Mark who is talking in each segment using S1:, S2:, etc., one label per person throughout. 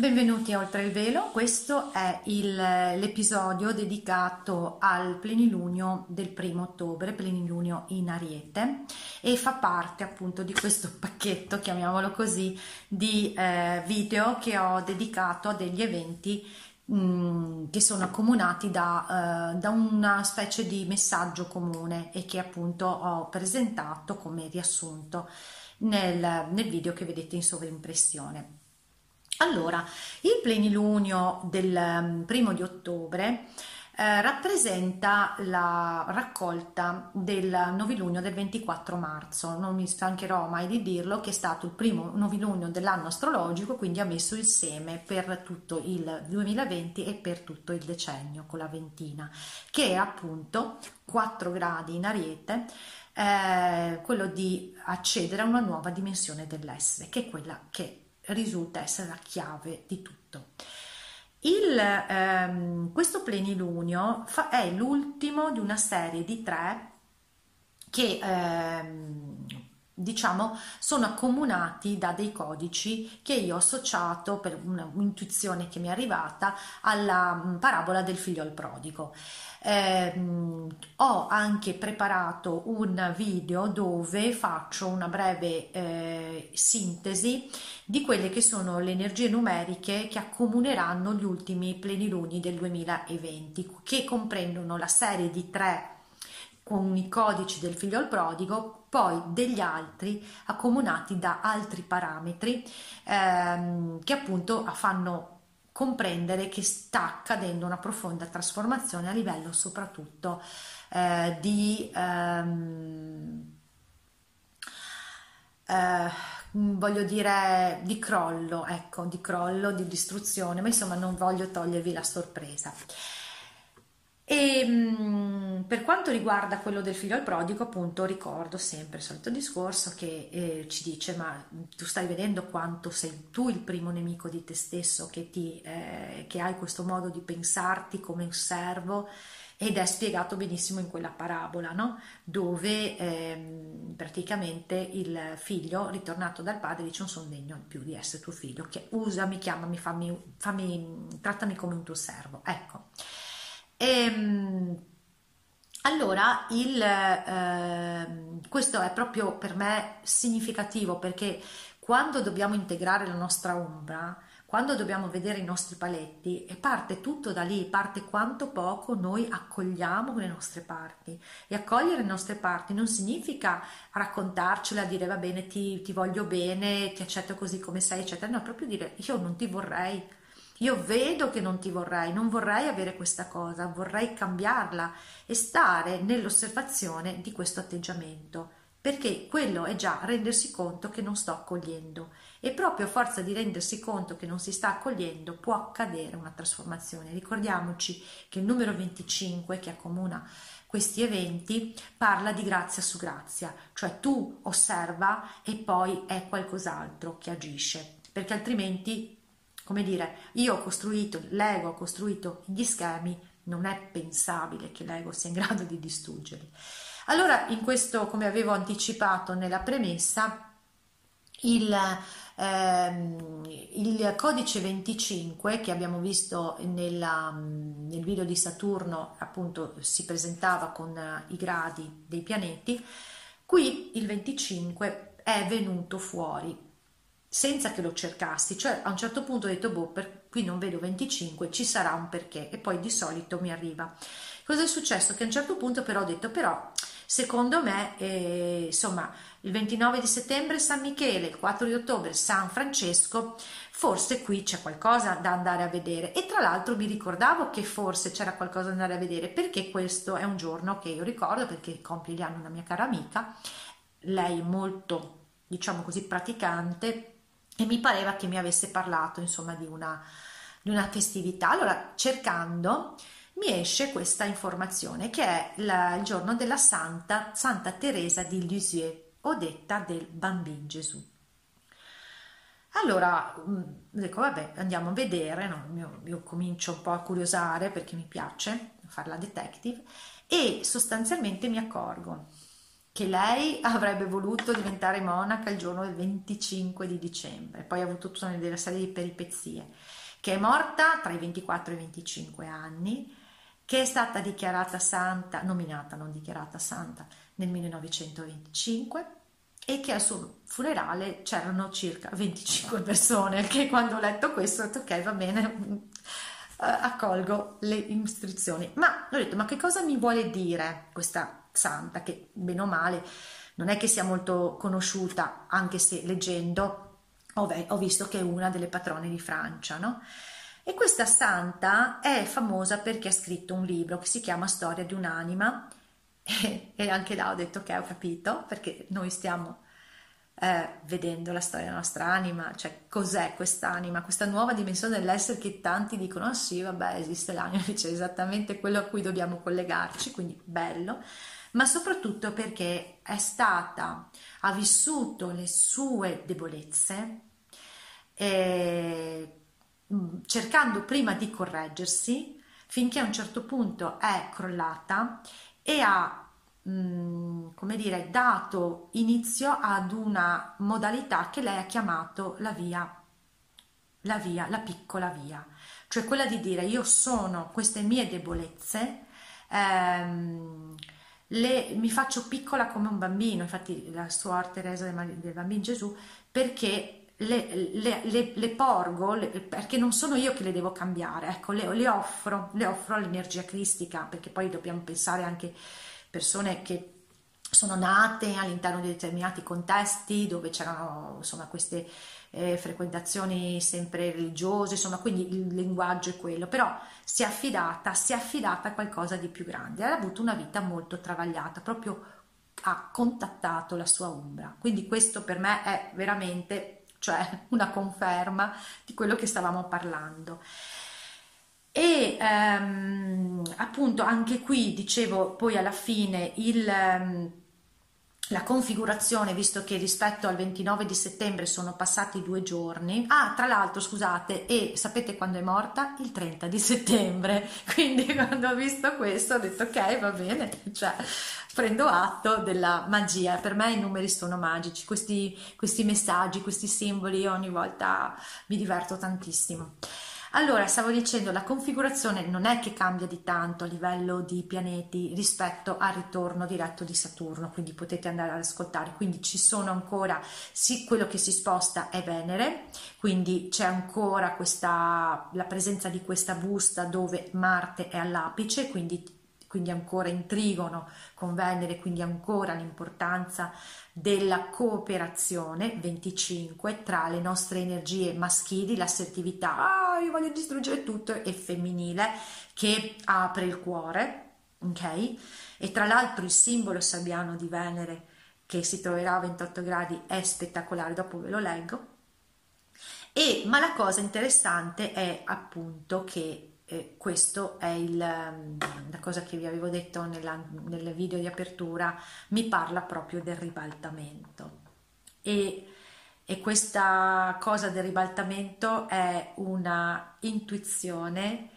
S1: Benvenuti a Oltre il Velo, questo è il, l'episodio dedicato al plenilunio del primo ottobre, plenilunio in Ariete e fa parte appunto di questo pacchetto, chiamiamolo così, di eh, video che ho dedicato a degli eventi mm, che sono accomunati da, uh, da, una specie di messaggio comune e che appunto ho presentato come riassunto nel, nel video che vedete in sovrimpressione. Allora, il plenilunio del um, primo di ottobre eh, rappresenta la raccolta del novilunio del 24 marzo. Non mi stancherò mai di dirlo che è stato il primo novilunio dell'anno astrologico, quindi ha messo il seme per tutto il 2020 e per tutto il decennio con la ventina, che è appunto 4 gradi in ariete. Eh, quello di accedere a una nuova dimensione dell'essere, che è quella che risulta essere la chiave di tutto. Il, ehm, questo plenilunio fa, è l'ultimo di una serie di tre che ehm, diciamo sono accomunati da dei codici che io ho associato per un'intuizione che mi è arrivata alla mm, parabola del figlio al prodigo. Eh, ho anche preparato un video dove faccio una breve eh, sintesi di quelle che sono le energie numeriche che accomuneranno gli ultimi pleniluni del 2020 che comprendono la serie di tre con i codici del figlio al prodigo poi degli altri accomunati da altri parametri ehm, che appunto fanno comprendere che sta accadendo una profonda trasformazione a livello soprattutto eh, di ehm, eh, voglio dire di crollo ecco di crollo di distruzione ma insomma non voglio togliervi la sorpresa e per quanto riguarda quello del figlio al prodigo, appunto, ricordo sempre il solito discorso che eh, ci dice: Ma tu stai vedendo quanto sei tu il primo nemico di te stesso, che, ti, eh, che hai questo modo di pensarti come un servo ed è spiegato benissimo in quella parabola, no? dove ehm, praticamente il figlio ritornato dal padre dice non sono degno più di essere tuo figlio, che usami, chiamami, fammi, fammi, trattami come un tuo servo. Ecco. E, ehm, allora, il, eh, questo è proprio per me significativo perché quando dobbiamo integrare la nostra ombra, quando dobbiamo vedere i nostri paletti, e parte tutto da lì, parte quanto poco noi accogliamo le nostre parti. E accogliere le nostre parti non significa raccontarcela, dire va bene, ti, ti voglio bene, ti accetto così come sei, eccetera. No, proprio dire io non ti vorrei, io vedo che non ti vorrei, non vorrei avere questa cosa, vorrei cambiarla e stare nell'osservazione di questo atteggiamento, perché quello è già rendersi conto che non sto accogliendo e proprio a forza di rendersi conto che non si sta accogliendo può accadere una trasformazione. Ricordiamoci che il numero 25 che accomuna questi eventi parla di grazia su grazia, cioè tu osserva e poi è qualcos'altro che agisce, perché altrimenti come dire, io ho costruito, l'ego ha costruito gli schemi, non è pensabile che l'ego sia in grado di distruggerli. Allora, in questo, come avevo anticipato nella premessa, il, ehm, il codice 25 che abbiamo visto nella, nel video di Saturno, appunto si presentava con i gradi dei pianeti, qui il 25 è venuto fuori senza che lo cercassi, cioè a un certo punto ho detto boh, per, qui non vedo 25, ci sarà un perché e poi di solito mi arriva. Cosa è successo? Che a un certo punto però ho detto però secondo me eh, insomma il 29 di settembre San Michele, il 4 di ottobre San Francesco, forse qui c'è qualcosa da andare a vedere e tra l'altro mi ricordavo che forse c'era qualcosa da andare a vedere perché questo è un giorno che io ricordo perché compie gli anni una mia cara amica, lei molto diciamo così praticante e mi pareva che mi avesse parlato insomma di una, di una festività. Allora cercando mi esce questa informazione che è la, il giorno della Santa, Santa Teresa di Lisieux o detta del Bambino Gesù. Allora mm, dico, vabbè, andiamo a vedere, no? io, io, comincio un po' a curiosare perché mi piace fare la detective e sostanzialmente mi accorgo che lei avrebbe voluto diventare monaca il giorno del 25 di dicembre, poi ha avuto tutta una serie di peripezie, che è morta tra i 24 e i 25 anni, che è stata dichiarata santa, nominata, non dichiarata santa, nel 1925 e che al suo funerale c'erano circa 25 persone, che quando ho letto questo ho detto ok va bene, uh, accolgo le istruzioni. Ma ho detto ma che cosa mi vuole dire questa santa che bene o male non è che sia molto conosciuta, anche se leggendo ho, visto che è una delle patrone di Francia, no? E questa santa è famosa perché ha scritto un libro che si chiama Storia di un'anima e, anche là ho detto che ho capito perché noi stiamo eh, vedendo la storia della nostra anima, cioè cos'è quest'anima, questa nuova dimensione dell'essere che tanti dicono, ah sì, vabbè, esiste l'anima, c'è esattamente quello a cui dobbiamo collegarci, quindi bello, ma soprattutto perché è stata, ha vissuto le sue debolezze, eh, cercando prima di correggersi, finché a un certo punto è crollata e ha mm, come dire, dato inizio ad una modalità che lei ha chiamato la via, la via, la piccola via, cioè quella di dire io sono queste mie debolezze, ehm, le, mi faccio piccola come un bambino, infatti la Suor Teresa del, del Bambino Gesù, perché le, le, le, porgo perché non sono io che le devo cambiare, ecco, le, offro, le offro all'energia cristica, perché poi dobbiamo pensare anche persone che sono nate all'interno di determinati contesti dove c'erano insomma queste eh, frequentazioni sempre religiose, insomma, quindi il linguaggio è quello, però si è affidata, si è affidata a qualcosa di più grande, ha avuto una vita molto travagliata, proprio ha contattato la sua ombra. Quindi questo per me è veramente cioè una conferma di quello che stavamo parlando. E ehm, appunto anche qui dicevo poi alla fine il, ehm, la configurazione, visto che rispetto al 29 di settembre sono passati due giorni. Ah, tra l'altro, scusate, e sapete quando è morta? Il 30 di settembre. Quindi quando ho visto questo ho detto ok, va bene, cioè prendo atto della magia. Per me i numeri sono magici, questi, questi messaggi, questi simboli, ogni volta mi diverto tantissimo. Allora, stavo dicendo, la configurazione non è che cambia di tanto a livello di pianeti rispetto al ritorno diretto di Saturno, quindi potete andare ad ascoltare. Quindi ci sono ancora, sì, quello che si sposta è Venere, quindi c'è ancora questa, la presenza di questa busta dove Marte è all'apice, quindi quindi ancora in trigono con Venere, quindi ancora l'importanza della cooperazione 25 tra le nostre energie maschili, l'assertività, ah, io voglio distruggere tutto, e femminile che apre il cuore, ok? E tra l'altro il simbolo sabbiano di Venere che si troverà a 28 gradi è spettacolare, dopo ve lo leggo. E, ma la cosa interessante è appunto che questo è il, mm, la cosa che vi avevo detto nella, nel video di apertura, mi parla proprio del ribaltamento. E, e questa cosa del ribaltamento è una intuizione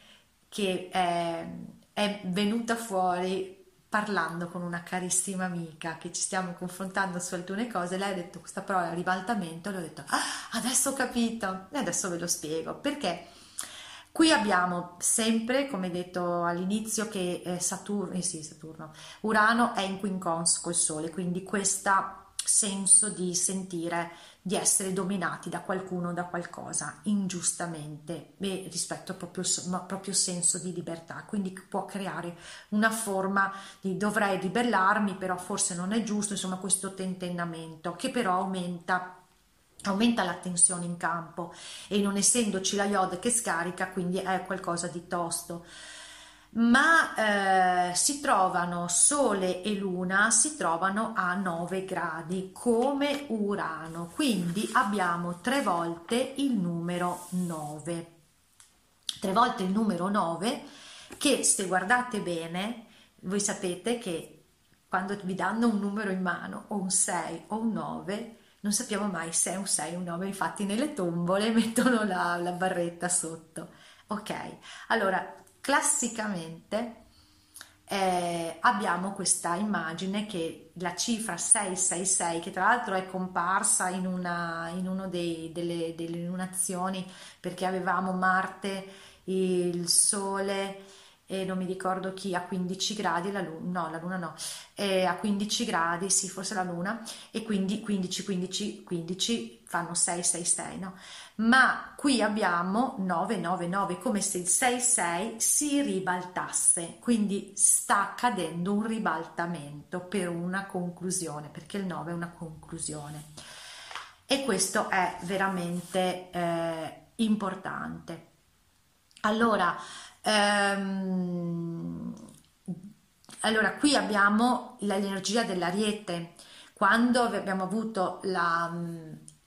S1: che è, è venuta fuori parlando con una carissima amica che ci stiamo confrontando su alcune cose, lei ha detto questa parola ribaltamento, le ho detto ah, adesso ho capito. E adesso ve lo spiego. Perché Qui abbiamo sempre, come detto all'inizio, che eh, Saturno, eh sì, Saturno, Urano è in quincons col Sole, quindi questo senso di sentire di essere dominati da qualcuno o da qualcosa ingiustamente e rispetto al proprio, proprio senso di libertà. Quindi può creare una forma di dovrei ribellarmi però forse non è giusto insomma questo tentennamento che però aumenta aumenta la tensione in campo e non essendoci la iode che scarica quindi è qualcosa di tosto ma eh, si trovano Sole e Luna si trovano a 9 gradi come Urano, quindi abbiamo tre volte il numero 9. Tre volte il numero 9 che se guardate bene, voi sapete che quando vi danno un numero in mano, o un 6 o un 9, non sappiamo mai se è un 6 o un 9, infatti nelle tombole mettono la, la barretta sotto. Ok, allora classicamente eh, abbiamo questa immagine che la cifra 666, che tra l'altro è comparsa in una in uno dei, delle, delle lunazioni perché avevamo Marte, il Sole e non mi ricordo chi a 15 gradi la luna no la luna no eh, a 15 gradi sì forse la luna e quindi 15 15 15 fanno 6 6 6 no? Ma qui abbiamo 9 9 9 come se il 6 6 si ribaltasse quindi sta accadendo un ribaltamento per una conclusione perché il 9 è una conclusione. E questo è veramente eh, importante. Allora Ehm, allora, qui abbiamo l'energia dell'ariete. Quando abbiamo avuto la,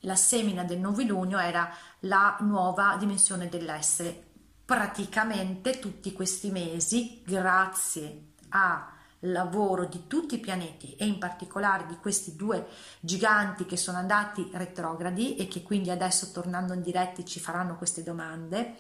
S1: la semina del novilunio era la nuova dimensione dell'essere. Praticamente tutti questi mesi, grazie al lavoro di tutti i pianeti e in particolare di questi due giganti che sono andati retrogradi e che quindi adesso tornando in diretti ci faranno queste domande,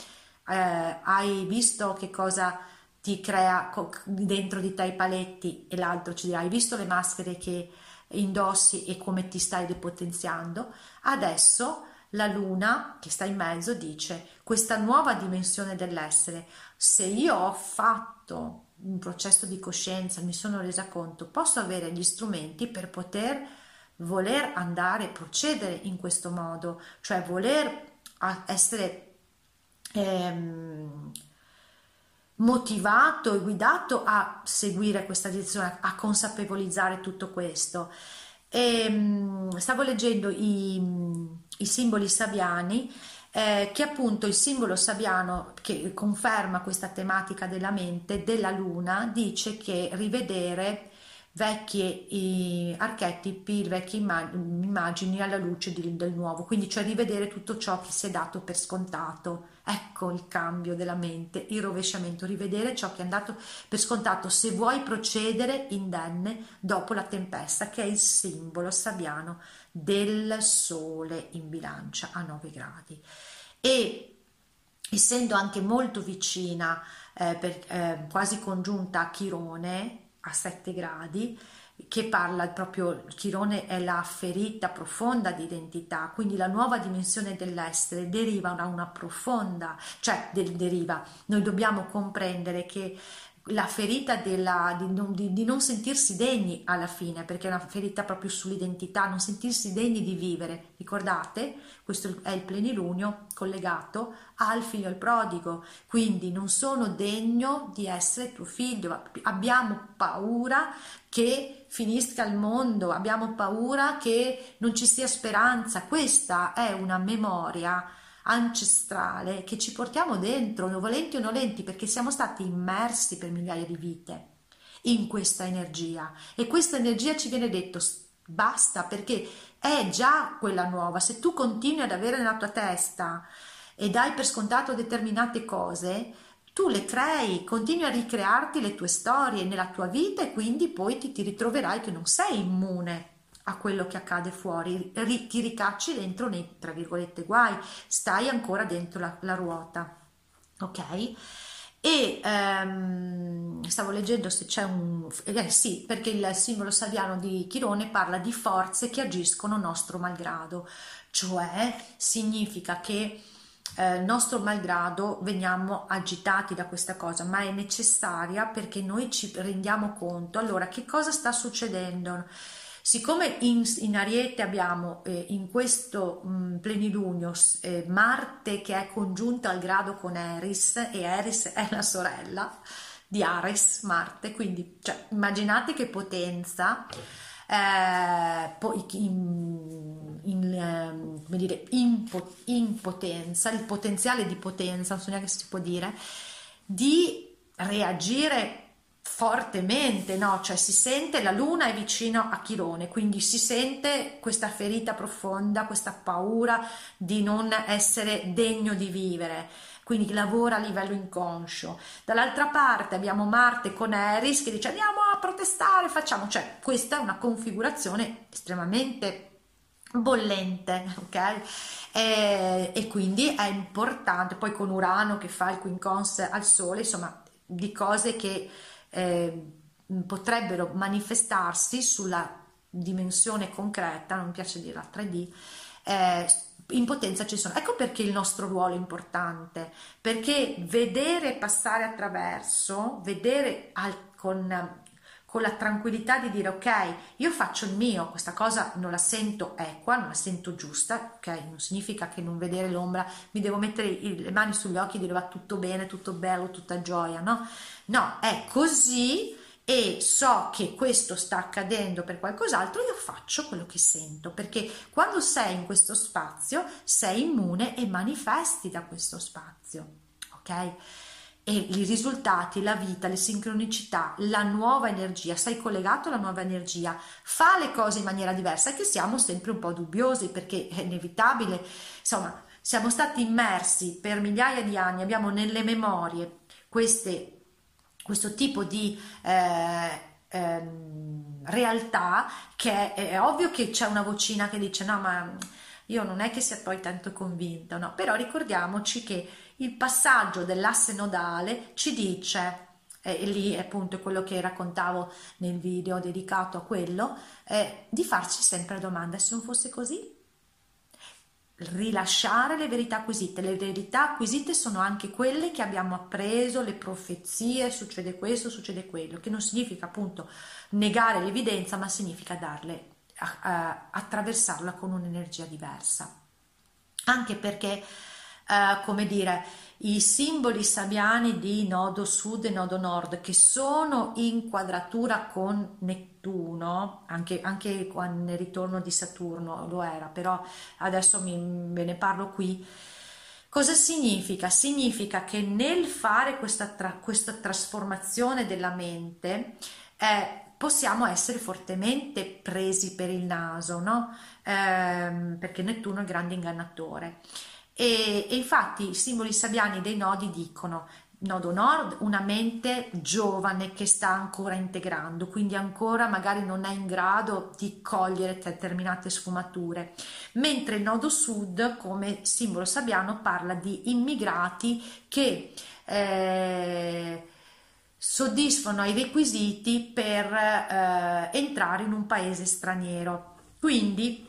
S1: eh, hai visto che cosa ti crea dentro di te i paletti e l'altro ci dirà hai visto le maschere che indossi e come ti stai depotenziando? Adesso la luna che sta in mezzo dice questa nuova dimensione dell'essere se io ho fatto un processo di coscienza mi sono resa conto posso avere gli strumenti per poter voler andare procedere in questo modo cioè voler essere ehm, motivato e guidato a seguire questa direzione, a consapevolizzare tutto questo. E, ehm, stavo leggendo i, i simboli sabiani eh, che appunto il simbolo sabiano che conferma questa tematica della mente, della luna, dice che rivedere vecchi archetipi, vecchie immagini alla luce del nuovo, quindi cioè rivedere tutto ciò che si è dato per scontato. Ecco il cambio della mente, il rovesciamento, rivedere ciò che è andato per scontato se vuoi procedere indenne dopo la tempesta, che è il simbolo sabiano del sole in bilancia a 9 gradi. E essendo anche molto vicina, eh, per, eh, quasi congiunta a Chirone, a 7 gradi che parla proprio, Chirone è la ferita profonda di identità, quindi la nuova dimensione dell'essere deriva da una profonda, cioè del, deriva, noi dobbiamo comprendere che la ferita della, di, non, di, di, non, sentirsi degni alla fine, perché è una ferita proprio sull'identità, non sentirsi degni di vivere. Ricordate, questo è il plenilunio collegato al figlio al prodigo, quindi non sono degno di essere tuo figlio, abbiamo paura che finisca il mondo, abbiamo paura che non ci sia speranza, questa è una memoria ancestrale che ci portiamo dentro, volenti o nolenti, perché siamo stati immersi per migliaia di vite in questa energia e questa energia ci viene detto basta perché è già quella nuova. Se tu continui ad avere nella tua testa e dai per scontato determinate cose, tu le crei, continui a ricrearti le tue storie nella tua vita e quindi poi ti, ti ritroverai che non sei immune a quello che accade fuori, ri, ti ricacci dentro nei, tra virgolette, guai, stai ancora dentro la, la ruota, ok? E ehm, stavo leggendo se c'è un... Eh, sì, perché il simbolo saviano di Chirone parla di forze che agiscono nostro malgrado, cioè significa che eh, nostro malgrado veniamo agitati da questa cosa, ma è necessaria perché noi ci rendiamo conto. Allora, che cosa sta succedendo? Siccome in, in Ariete abbiamo eh, in questo mh, mm, plenilunio eh, Marte che è congiunta al grado con Eris e Eris è la sorella di Ares, Marte, quindi cioè, immaginate che potenza, eh, in, in, come dire, in, in potenza, il potenziale di potenza, non so neanche se si può dire, di reagire fortemente, no? Cioè si sente la luna è vicino a Chirone, quindi si sente questa ferita profonda, questa paura di non essere degno di vivere quindi lavora a livello inconscio. Dall'altra parte abbiamo Marte con Eris che dice andiamo a protestare, facciamo, cioè questa è una configurazione estremamente bollente, ok? E, e quindi è importante, poi con Urano che fa il quincons al Sole, insomma, di cose che eh, potrebbero manifestarsi sulla dimensione concreta, non mi piace dire la 3D, eh, in potenza ci sono. Ecco perché il nostro ruolo è importante, perché vedere passare attraverso, vedere al, con, con la tranquillità di dire ok, io faccio il mio, questa cosa non la sento equa, non la sento giusta, ok, non significa che non vedere l'ombra, mi devo mettere le mani sugli occhi e dire va tutto bene, tutto bello, tutta gioia, no? No, è così e so che questo sta accadendo per qualcos'altro, io faccio quello che sento, perché quando sei in questo spazio sei immune e manifesti da questo spazio, ok? E i risultati, la vita, le sincronicità, la nuova energia, sei collegato alla nuova energia, fa le cose in maniera diversa, che siamo sempre un po' dubbiosi perché è inevitabile, insomma, siamo stati immersi per migliaia di anni, abbiamo nelle memorie queste questo tipo di eh, ehm, realtà che è, è, ovvio che c'è una vocina che dice no ma io non è che sia poi tanto convinta, no, però ricordiamoci che il passaggio dell'asse nodale ci dice e lì appunto quello che raccontavo nel video dedicato a quello, eh, di farci sempre la domanda se non fosse così rilasciare le verità acquisite. Le verità acquisite sono anche quelle che abbiamo appreso, le profezie, succede questo, succede quello, che non significa appunto negare l'evidenza, ma significa darle, a, attraversarla con un'energia diversa. Anche perché, eh, come dire, i simboli sabiani di nodo sud e nodo nord che sono in quadratura con Nettuno, anche, anche nel ritorno di Saturno lo era, però adesso mi, ve ne parlo qui. Cosa significa? Significa che nel fare questa, tra, questa trasformazione della mente eh, possiamo essere fortemente presi per il naso, no? Eh, perché Nettuno è il grande ingannatore. E, e infatti i simboli sabiani dei nodi dicono nodo nord, una mente giovane che sta ancora integrando, quindi ancora magari non è in grado di cogliere determinate sfumature, mentre il nodo sud come simbolo sabiano parla di immigrati che eh, soddisfano i requisiti per eh, entrare in un paese straniero. Quindi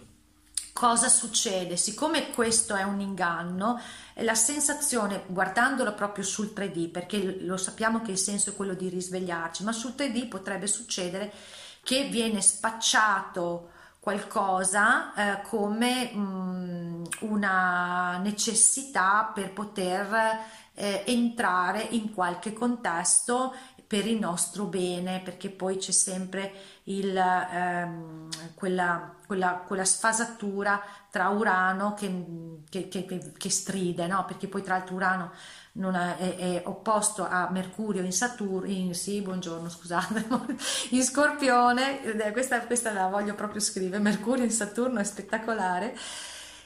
S1: cosa succede? Siccome questo è un inganno, la sensazione, guardandolo proprio sul 3D, perché lo sappiamo che il senso è quello di risvegliarci, ma sul 3D potrebbe succedere che viene spacciato qualcosa eh, come mh, mm, una necessità per poter eh, entrare in qualche contesto per il nostro bene, perché poi c'è sempre il, ehm, quella, quella, quella, sfasatura tra Urano che, che, che, che stride, no? perché poi tra l'altro Urano è, è, è, opposto a Mercurio in Saturno, sì, buongiorno, scusate, in Scorpione, questa, questa la voglio proprio scrivere, Mercurio in Saturno è spettacolare,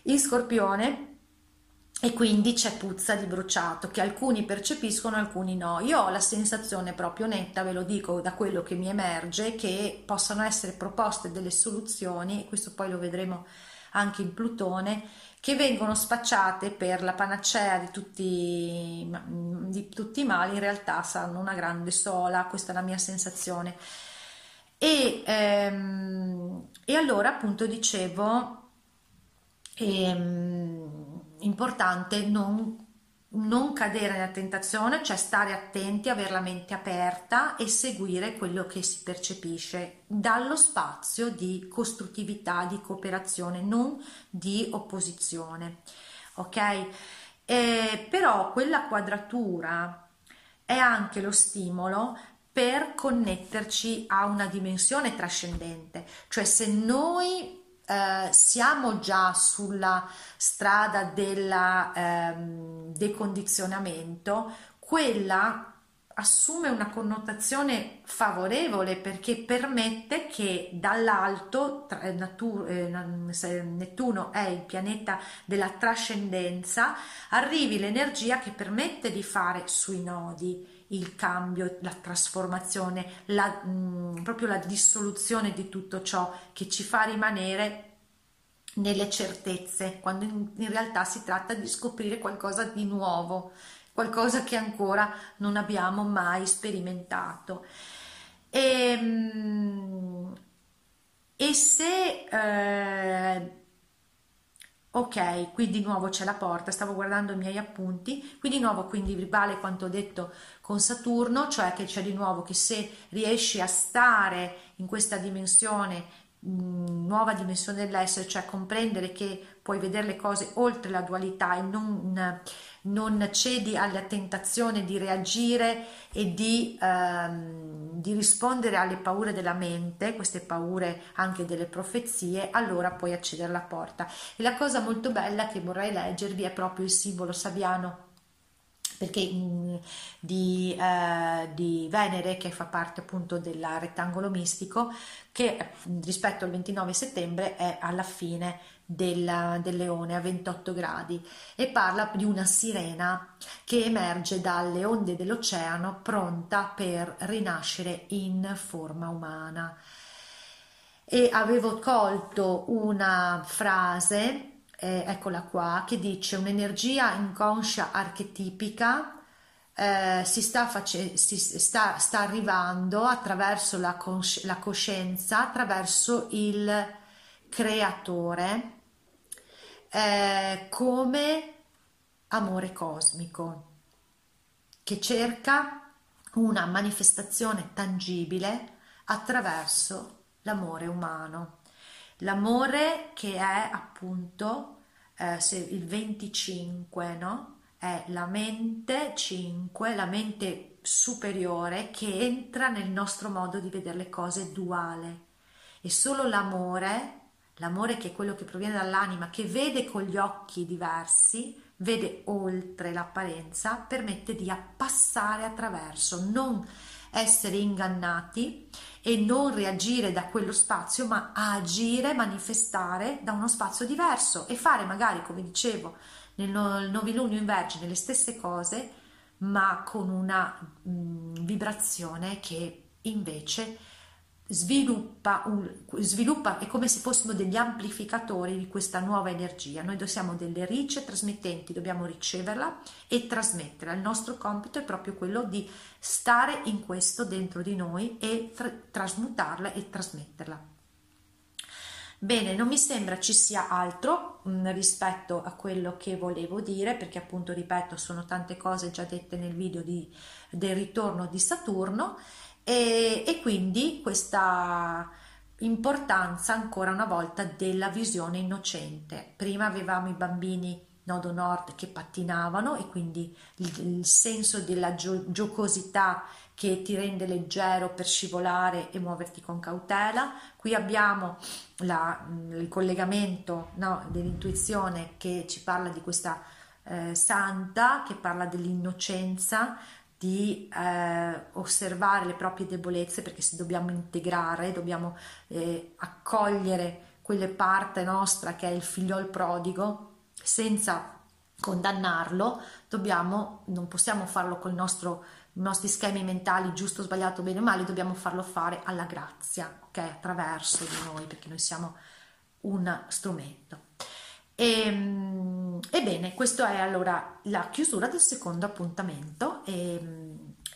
S1: in Scorpione e quindi c'è puzza di bruciato che alcuni percepiscono, alcuni no. Io ho la sensazione proprio netta, ve lo dico da quello che mi emerge, che possano essere proposte delle soluzioni, e questo poi lo vedremo anche in Plutone, che vengono spacciate per la panacea di tutti, di tutti i mali, in realtà saranno una grande sola, questa è la mia sensazione. E, ehm, e allora appunto dicevo... Ehm, importante non, non cadere nella tentazione, cioè stare attenti, avere la mente aperta e seguire quello che si percepisce dallo spazio di costruttività, di cooperazione, non di opposizione. Ok? Eh, però quella quadratura è anche lo stimolo per connetterci a una dimensione trascendente, cioè se noi eh, siamo già sulla strada del ehm, decondizionamento, quella assume una connotazione favorevole perché permette che dall'alto, eh, Nettuno è il pianeta della trascendenza, arrivi l'energia che permette di fare sui nodi il cambio, la trasformazione, la, mh, proprio la dissoluzione di tutto ciò che ci fa rimanere nelle certezze, quando in, in realtà si tratta di scoprire qualcosa di nuovo, qualcosa che ancora non abbiamo mai sperimentato. E, ehm, e se eh, ok, qui di nuovo c'è la porta, stavo guardando i miei appunti, qui di nuovo quindi vale quanto ho detto con Saturno, cioè che c'è di nuovo che se riesci a stare in questa dimensione nuova dimensione dell'essere, cioè comprendere che puoi vedere le cose oltre la dualità e non, non cedi alla tentazione di reagire e di, ehm, di, rispondere alle paure della mente, queste paure anche delle profezie, allora puoi accedere alla porta. E la cosa molto bella che vorrei leggervi è proprio il simbolo sabiano perché mh, di, eh, di, Venere, che fa parte appunto del rettangolo mistico, che rispetto al 29 settembre è alla fine del, del, leone a 28 gradi e parla di una sirena che emerge dalle onde dell'oceano pronta per rinascere in forma umana. E avevo colto una frase eh, eccola qua, che dice un'energia inconscia archetipica eh, si, sta, face- si sta, sta arrivando attraverso la, cons- la coscienza, attraverso il creatore, eh, come amore cosmico, che cerca una manifestazione tangibile attraverso l'amore umano. L'amore che è appunto eh, il 25, no? È la mente 5, la mente superiore che entra nel nostro modo di vedere le cose duale. E solo l'amore, l'amore che è quello che proviene dall'anima, che vede con gli occhi diversi, vede oltre l'apparenza, permette di passare attraverso, non essere ingannati e non reagire da quello spazio, ma agire, manifestare da uno spazio diverso e fare magari, come dicevo, nel novilunio in Vergine le stesse cose, ma con una mh, vibrazione che invece sviluppa, un, sviluppa, è come se fossimo degli amplificatori di questa nuova energia. Noi siamo delle ricce trasmettenti, dobbiamo riceverla e trasmetterla. Il nostro compito è proprio quello di stare in questo dentro di noi e tra- trasmutarla e trasmetterla. Bene, non mi sembra ci sia altro mh, mm, rispetto a quello che volevo dire, perché appunto, ripeto, sono tante cose già dette nel video di, del ritorno di Saturno e, e quindi questa importanza ancora una volta della visione innocente. Prima avevamo i bambini nodo nord che pattinavano e quindi il, il senso della gio- giocosità che ti rende leggero per scivolare e muoverti con cautela. Qui abbiamo la, il collegamento no, dell'intuizione che ci parla di questa eh, santa, che parla dell'innocenza, di eh, osservare le proprie debolezze perché se dobbiamo integrare, dobbiamo eh, accogliere quelle parte nostra che è il figliol prodigo senza condannarlo, dobbiamo, non possiamo farlo con i nostri schemi mentali giusto, sbagliato, bene o male, dobbiamo farlo fare alla grazia, ok? Attraverso di noi, perché noi siamo un strumento. E, ehm, ebbene, questa è allora la chiusura del secondo appuntamento e,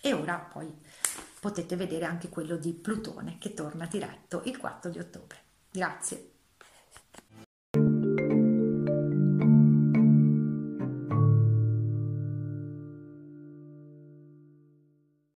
S1: e ora poi potete vedere anche quello di Plutone che torna diretto il 4 di ottobre. Grazie.